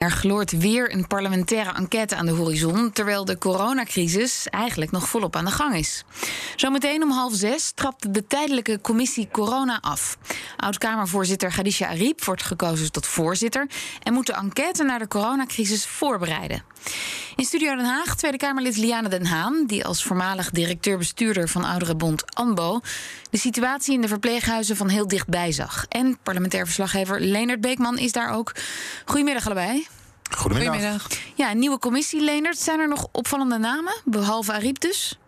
Er gloort weer een parlementaire enquête aan de horizon, terwijl de coronacrisis eigenlijk nog volop aan de gang is. Zometeen om half zes trapt de tijdelijke commissie Corona af. Oud-Kamervoorzitter Khadija Ariep wordt gekozen tot voorzitter en moet de enquête naar de coronacrisis voorbereiden. In Studio Den Haag Tweede Kamerlid Liane Den Haan, die als voormalig directeur-bestuurder van Ouderenbond ANBO de situatie in de verpleeghuizen van heel dichtbij zag. En parlementair verslaggever Leonard Beekman is daar ook. Goedemiddag allebei. Goedemiddag. Ja, nieuwe commissie, Leonard. Zijn er nog opvallende namen, behalve Ariep dus?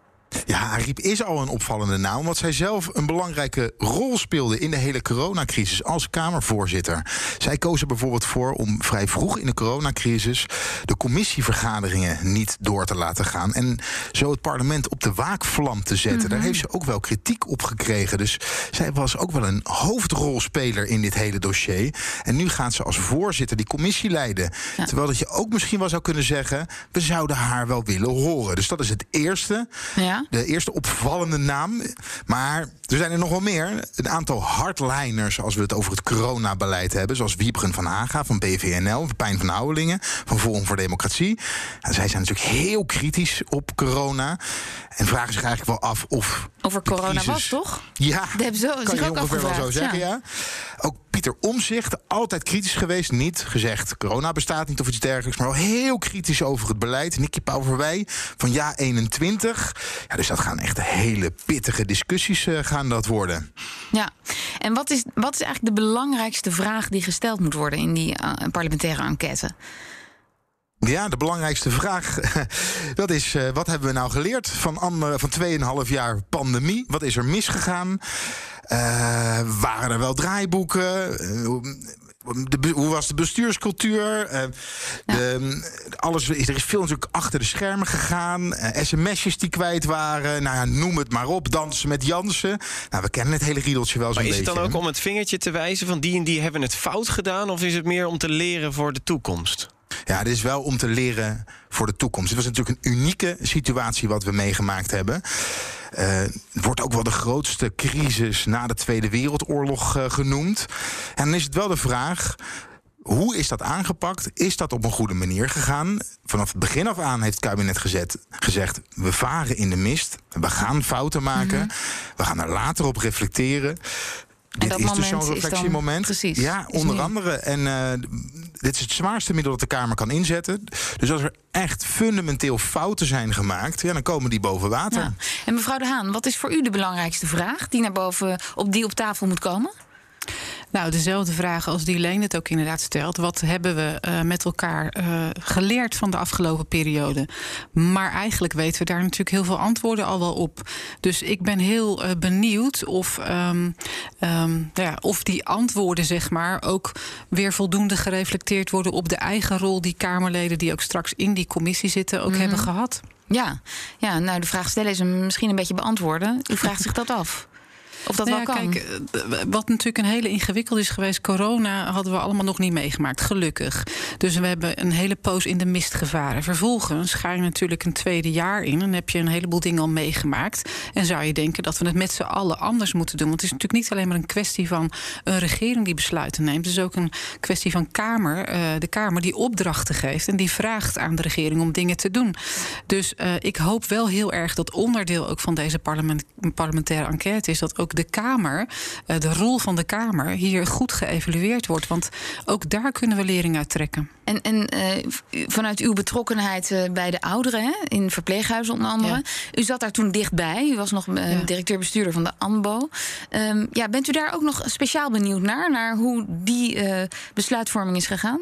Ja, Ariep is al een opvallende naam, omdat zij zelf een belangrijke rol speelde in de hele coronacrisis als Kamervoorzitter. Zij koos er bijvoorbeeld voor om vrij vroeg in de coronacrisis de commissievergaderingen niet door te laten gaan en zo het parlement op de waakvlam te zetten. Daar heeft ze ook wel kritiek op gekregen. Dus zij was ook wel een hoofdrolspeler in dit hele dossier. En nu gaat ze als voorzitter die commissie leiden. Terwijl dat je ook misschien wel zou kunnen zeggen, we zouden haar wel willen horen. Dus dat is het eerste. Ja. De eerste opvallende naam. Maar er zijn er nog wel meer. Een aantal hardliners als we het over het coronabeleid hebben. Zoals Wiebren van Haga van BVNL, Pijn van Houwelingen van Forum voor Democratie. Zij zijn natuurlijk heel kritisch op corona. En vragen zich eigenlijk wel af of. Over corona crisis- was, toch? Ja, Dat hebben ze kan zich je ook ongeveer wel zo zeggen, ja. ja. Ook Pieter Omzicht, altijd kritisch geweest. Niet gezegd, corona bestaat niet of iets dergelijks. Maar wel heel kritisch over het beleid. Nicky Pauverwij van Ja 21. Ja, dus dat gaan echt hele pittige discussies eh, gaan dat worden. Ja. En wat is, wat is eigenlijk de belangrijkste vraag die gesteld moet worden in die eh, parlementaire enquête? Ja, de belangrijkste vraag, dat is eh, wat hebben we nou geleerd van, ander, van 2,5 jaar pandemie? Wat is er misgegaan? Eh, waren er wel draaiboeken? Eh, hoe- de, be- hoe was de bestuurscultuur? Eh, de, alles, er is veel natuurlijk achter de schermen gegaan. Sms'jes die kwijt waren. Nou ja, noem het maar op. Dansen met Jansen. Nou, we kennen het hele riedeltje wel zo'n Maar is beetje. het dan ook om het vingertje te wijzen van die en die hebben het fout gedaan? Of is het meer om te leren voor de toekomst? Ja, dit is wel om te leren voor de toekomst. Dit was natuurlijk een unieke situatie wat we meegemaakt hebben. Eh, het wordt ook wel de grootste crisis na de Tweede Wereldoorlog eh, genoemd. En dan is het wel de vraag. Hoe is dat aangepakt? Is dat op een goede manier gegaan? Vanaf het begin af aan heeft het kabinet gezet, gezegd: we varen in de mist. We gaan fouten maken. We gaan er later op reflecteren. Dit dat is dus moment zo'n reflectiemoment. precies, Ja, onder andere. En eh, dit is het zwaarste middel dat de Kamer kan inzetten. Dus als er echt fundamenteel fouten zijn gemaakt, ja, dan komen die boven water. Ja. En mevrouw De Haan, wat is voor u de belangrijkste vraag die naar boven op die op tafel moet komen? Nou, dezelfde vraag als die Leen het ook inderdaad stelt. Wat hebben we eh, met elkaar eh, geleerd van de afgelopen periode? Maar eigenlijk weten we daar natuurlijk heel veel antwoorden al wel op. Dus ik ben heel eh, benieuwd of, ehm, ehm, nou ja, of die antwoorden, zeg maar, ook weer voldoende gereflecteerd worden op de eigen rol die Kamerleden die ook straks in die commissie zitten ook hebben gehad. Ja. ja, nou de vraag stellen is hem misschien een beetje beantwoorden. U vraagt zich dat af. Of dat Nou wel ja, kan. Kijk, eh, wat natuurlijk een hele ingewikkeld is geweest. Corona hadden we allemaal nog niet meegemaakt, gelukkig. Dus we hebben een hele poos in de mist gevaren. Vervolgens ga je natuurlijk een tweede jaar in. En heb je een heleboel dingen al meegemaakt. En zou je denken dat we het met z'n allen anders moeten doen. Want het is natuurlijk niet alleen maar een kwestie van een regering die besluiten neemt. Het is ook een kwestie van Kamer, eh, de Kamer die opdrachten geeft. En die vraagt aan de regering om dingen te doen. Dus eh, ik hoop wel heel erg dat onderdeel ook van deze parlement, parlementaire enquête is dat ook de Kamer, eh, de rol van de Kamer, hier goed geëvalueerd wordt. Want ook daar kunnen we lering uit trekken. En, en eh, vanuit uw betrokkenheid eh, bij de ouderen, hè, in verpleeghuizen onder andere. Ja. U zat daar toen dichtbij. U was nog Ja. directeur-bestuurder van de ANBO. Ehm, ja, bent u daar ook nog speciaal benieuwd naar? Naar hoe die besluitvorming is gegaan?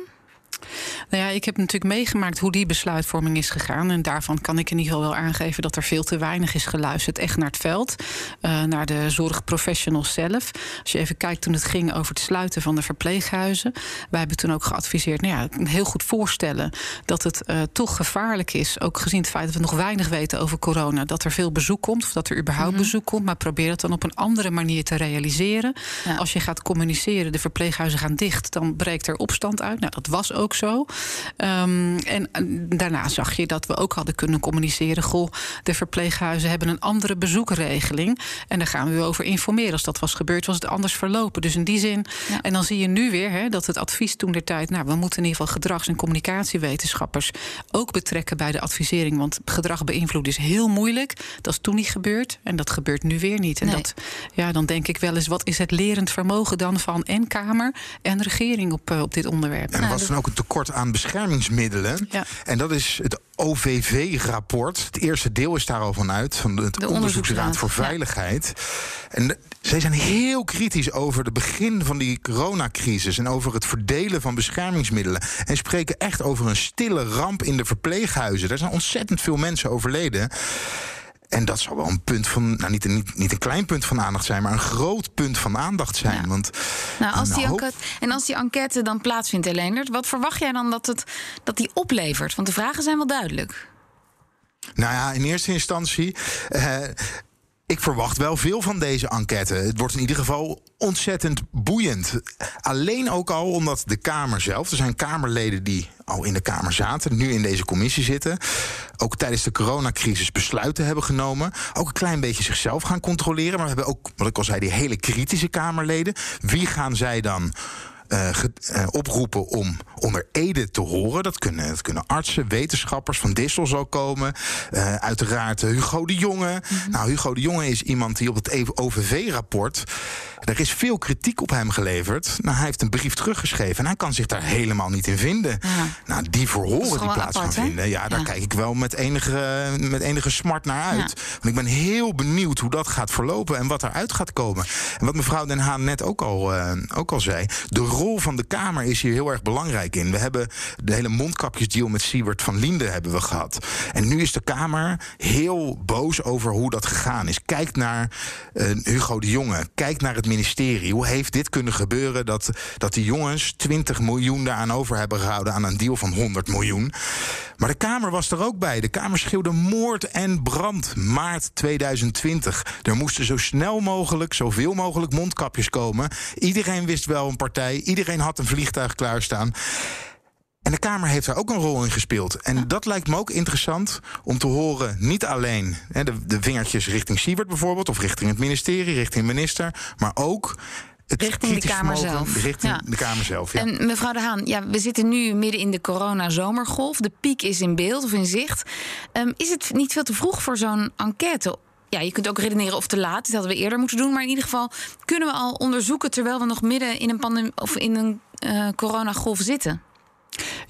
Nou ja, ik heb natuurlijk meegemaakt hoe die besluitvorming is gegaan. En daarvan kan ik in ieder geval wel aangeven dat er veel te weinig is geluisterd. Echt naar het veld, uh, naar de zorgprofessionals zelf. Als je even kijkt toen het ging over het sluiten van de verpleeghuizen. Wij hebben toen ook geadviseerd, nou ja, heel goed voorstellen dat het uh, toch gevaarlijk is. Ook gezien het feit dat we nog weinig weten over corona. Dat er veel bezoek komt, of dat er überhaupt mm -hmm. bezoek komt. Maar probeer het dan op een andere manier te realiseren. Ja. Als je gaat communiceren, de verpleeghuizen gaan dicht, dan breekt er opstand uit. Nou, dat was ook zo. Um, en, daarna zag je dat we ook hadden kunnen communiceren. Goh, de verpleeghuizen hebben een andere bezoekregeling. En daar gaan we u over informeren. Als dat was gebeurd, was het anders verlopen. Dus in die zin. Ja. En dan zie je nu weer hè, dat het advies toen der tijd. Nou, we moeten in ieder geval gedrags- en communicatiewetenschappers ook betrekken bij de advisering. Want gedrag beïnvloeden is heel moeilijk. Dat is toen niet gebeurd. En dat gebeurt nu weer niet. En Nee. dat, ja, dan denk ik wel eens, wat is het lerend vermogen dan van en Kamer en regering op, eh, op dit onderwerp? En er was dan ook een tekort aan beschermingsmiddelen. Ja. En dat is het OVV-rapport. Het eerste deel is daar al van uit, van het De Onderzoeksraad voor ja. Veiligheid. En zij zijn heel kritisch over het begin van die coronacrisis en over het verdelen van beschermingsmiddelen. En spreken echt over een stille ramp in de verpleeghuizen. Er zijn ontzettend veel mensen overleden. En dat zou wel een punt van, nou niet een, niet, niet een klein punt van aandacht zijn, maar een groot punt van aandacht zijn. Ja. Want Nou, als die enquête, en als die enquête dan plaatsvindt, hè, Leendert, wat verwacht jij dan dat, het, dat die oplevert? Want de vragen zijn wel duidelijk. Nou ja, in eerste instantie. eh, ik verwacht wel veel van deze enquête. Het wordt in ieder geval ontzettend boeiend. Alleen ook al omdat de Kamer zelf, er zijn Kamerleden die al in de Kamer zaten, nu in deze commissie zitten, ook tijdens de coronacrisis besluiten hebben genomen, ook een klein beetje zichzelf gaan controleren. Maar we hebben ook, wat ik al zei, die hele kritische Kamerleden. Wie gaan zij dan oproepen om onder Ede te horen. Dat kunnen, dat kunnen artsen, wetenschappers, Van Dissel zal komen. Eh, uiteraard eh, Hugo de Jonge. Nou, Hugo de Jonge is iemand die op het E OVV-rapport... Er is veel kritiek op hem geleverd. Nou, hij heeft een brief teruggeschreven en hij kan zich daar helemaal niet in vinden. Ja. Nou, die verhoren die plaats apart, gaan vinden. Ja, daar Ja. kijk ik wel met enige, met enige smart naar uit. Ja. Want ik ben heel benieuwd hoe dat gaat verlopen en wat eruit gaat komen. En wat mevrouw Den Haan net ook al, eh, ook al zei. De rol van de Kamer is hier heel erg belangrijk in. We hebben de hele mondkapjesdeal met Siebert van Linden hebben we gehad. En nu is de Kamer heel boos over hoe dat gegaan is. Kijk naar eh, Hugo de Jonge. Kijk naar het ministerie. Hoe heeft dit kunnen gebeuren dat, dat die jongens 20 miljoen daaraan over hebben gehouden aan een deal van 100 miljoen? Maar de Kamer was er ook bij. De Kamer schreeuwde moord en brand. Maart 2020. Er moesten zo snel mogelijk, zoveel mogelijk mondkapjes komen. Iedereen wist wel een partij. Iedereen had een vliegtuig klaarstaan. En de Kamer heeft daar ook een rol in gespeeld. En dat lijkt me ook interessant om te horen. Niet alleen hè, de, de vingertjes richting Siebert bijvoorbeeld, of richting het ministerie, richting minister, maar ook. Het Richting de Kamer zelf. Richting Ja. de Kamer zelf. Ja. En mevrouw De Haan, ja, we zitten nu midden in de corona-zomergolf. De piek is in beeld of in zicht. Ehm, is het niet veel te vroeg voor zo'n enquête? Ja, je kunt ook redeneren of te laat. Dat hadden we eerder moeten doen. Maar in ieder geval kunnen we al onderzoeken terwijl we nog midden in een pandemie of in een eh, coronagolf zitten.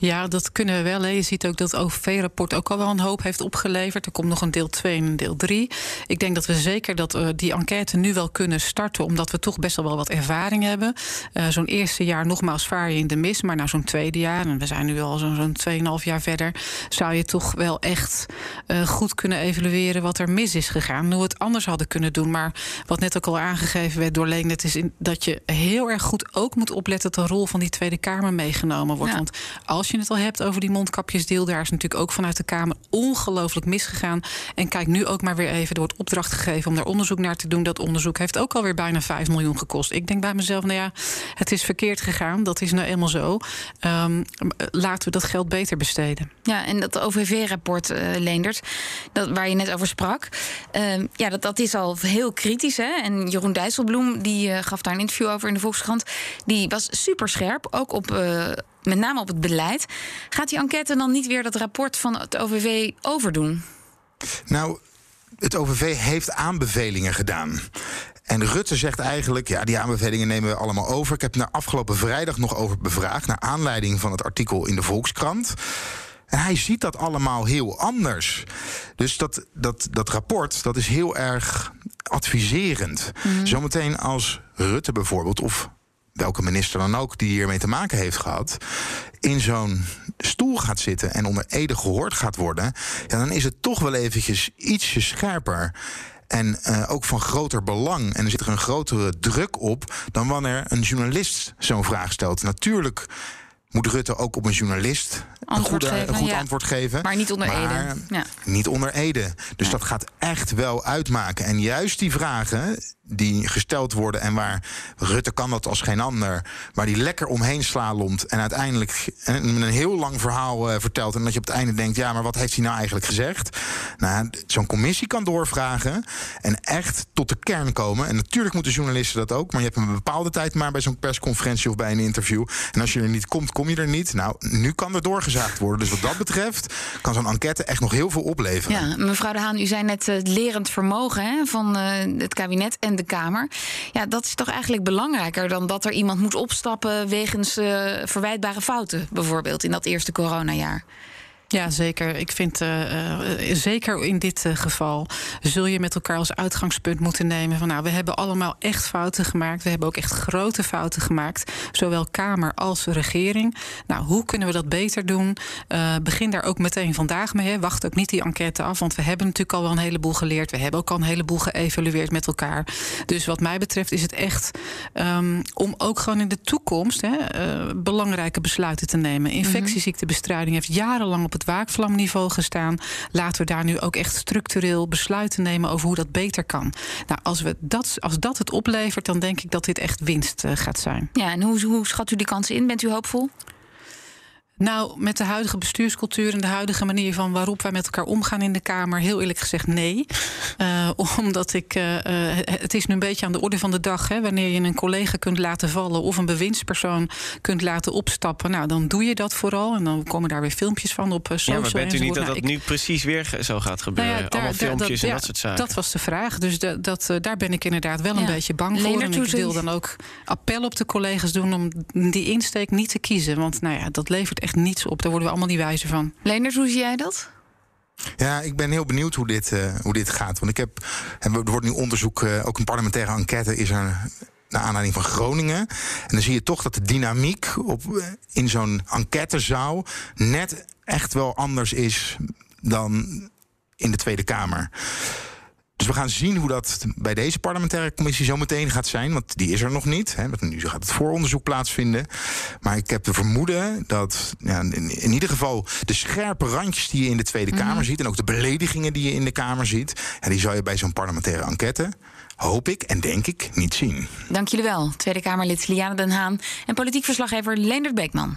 Ja, dat kunnen we wel. hè. Je ziet ook dat het OVV-rapport ook al wel een hoop heeft opgeleverd. Er komt nog een deel 2 en een deel 3. Ik denk dat we zeker dat we die enquête nu wel kunnen starten... omdat we toch best wel wat ervaring hebben. Eh, zo'n eerste jaar nogmaals vaar je in de mis... maar na zo'n tweede jaar, en we zijn nu al zo'n zo'n 2,5 jaar verder... zou je toch wel echt eh, goed kunnen evalueren wat er mis is gegaan. Hoe we het anders hadden kunnen doen. Maar wat net ook al aangegeven werd door Leendert... is in, dat je heel erg goed ook moet opletten... dat de rol van die Tweede Kamer meegenomen wordt. Ja. Want als je het al hebt over die mondkapjesdeal, daar is natuurlijk ook vanuit de Kamer ongelooflijk misgegaan. En kijk nu ook maar weer even, er wordt opdracht gegeven om daar onderzoek naar te doen. Dat onderzoek heeft ook alweer bijna 5 miljoen gekost. Ik denk bij mezelf, nou ja, het is verkeerd gegaan. Dat is nou eenmaal zo. Ehm, laten we dat geld beter besteden. Ja, en dat OVV-rapport, eh Leendert, dat, waar je net over sprak... ehm, ja, dat, dat is al heel kritisch. Hè? En Jeroen Dijsselbloem die, eh, gaf daar een interview over in de Volkskrant. Die was super scherp, ook op... met name op het beleid. Gaat die enquête dan niet weer dat rapport van het OVV overdoen? Nou, het OVV heeft aanbevelingen gedaan. En Rutte zegt eigenlijk, ja, die aanbevelingen nemen we allemaal over. Ik heb er afgelopen vrijdag nog over bevraagd... naar aanleiding van het artikel in de Volkskrant. En hij ziet dat allemaal heel anders. Dus dat, dat, dat rapport, dat is heel erg adviserend. Zometeen als Rutte bijvoorbeeld, of welke minister dan ook die hiermee te maken heeft gehad, in zo'n stoel gaat zitten en onder Ede gehoord gaat worden, ja, dan is het toch wel eventjes ietsje scherper. En uh, ook van groter belang. En er zit er een grotere druk op dan wanneer een journalist zo'n vraag stelt. Natuurlijk moet Rutte ook op een journalist een, goede, geven, een goed ja. antwoord geven. Maar niet onder Maar Ede. Ja. Niet onder Ede. Dus dat gaat echt wel uitmaken. En juist die vragen die gesteld worden en waar Rutte kan dat als geen ander, waar die lekker omheen slalomt en uiteindelijk een, een heel lang verhaal eh, vertelt en dat je op het einde denkt, ja, maar wat heeft hij nou eigenlijk gezegd? Nou, zo'n commissie kan doorvragen en echt tot de kern komen. En natuurlijk moeten journalisten dat ook, maar je hebt een bepaalde tijd maar bij zo'n persconferentie of bij een interview. En als je er niet komt, kom je er niet. Nou, nu kan er doorgezaagd worden. Dus wat dat betreft kan zo'n enquête echt nog heel veel opleveren. Ja, mevrouw De Haan, u zei net eh, het lerend vermogen hè, van eh, het kabinet en de Kamer. Ja, dat is toch eigenlijk belangrijker dan dat er iemand moet opstappen wegens eh, verwijtbare fouten, bijvoorbeeld in dat eerste coronajaar. Ja, zeker. Ik vind uh, uh, zeker in dit uh, geval zul je met elkaar als uitgangspunt moeten nemen van nou, we hebben allemaal echt fouten gemaakt. We hebben ook echt grote fouten gemaakt, zowel Kamer als regering. Nou, hoe kunnen we dat beter doen? begin daar ook meteen vandaag mee. Hè. Wacht ook niet die enquête af, want we hebben natuurlijk al wel een heleboel geleerd. We hebben ook al een heleboel geëvalueerd met elkaar. Dus wat mij betreft is het echt um, om ook gewoon in de toekomst hè, belangrijke besluiten te nemen. Infectieziektebestrijding heeft jarenlang op het waakvlamniveau gestaan. Laten we daar nu ook echt structureel besluiten nemen over hoe dat beter kan. Nou, als, we dat, als dat het oplevert, dan denk ik dat dit echt winst uh, gaat zijn. Ja, en hoe, hoe schat u die kansen in? Bent u hoopvol? Nou, met de huidige bestuurscultuur en de huidige manier van waarop wij met elkaar omgaan in de Kamer, heel eerlijk gezegd nee. Uh, omdat ik. Uh, het is nu een beetje aan de orde van de dag. Hè, wanneer je een collega kunt laten vallen of een bewindspersoon kunt laten opstappen. Nou, dan doe je dat vooral. En dan komen daar weer filmpjes van op social. Ja, maar bent u niet dat nou, dat ik... nu precies weer zo gaat gebeuren? Nou ja, daar, Allemaal filmpjes dat, en dat soort zaken. Dat was de vraag. Dus dat, dat, daar ben ik inderdaad wel een beetje bang voor. En ik wil dan ook appel op de collega's doen om die insteek niet te kiezen. Want nou ja, dat levert echt niets op. Daar worden we allemaal niet wijzer van. Leendert, hoe zie jij dat? Ja, ik ben heel benieuwd hoe dit, eh, hoe dit gaat. Want ik heb, en er wordt nu onderzoek, eh, ook een parlementaire enquête is er naar aanleiding van Groningen. En dan zie je toch dat de dynamiek op, eh, in zo'n enquêtezaal net echt wel anders is dan in de Tweede Kamer. We gaan zien hoe dat bij deze parlementaire commissie zo meteen gaat zijn. Want die is er nog niet. Hè. Want Nu gaat het vooronderzoek plaatsvinden. Maar ik heb de vermoeden dat ja, in, in ieder geval de scherpe randjes die je in de Tweede Kamer ziet. En ook de beledigingen die je in de Kamer ziet. Ja, die zou je bij zo'n parlementaire enquête, hoop ik en denk ik, niet zien. Dank jullie wel. Tweede Kamerlid Liane Den Haan en politiek verslaggever Leendert Beekman.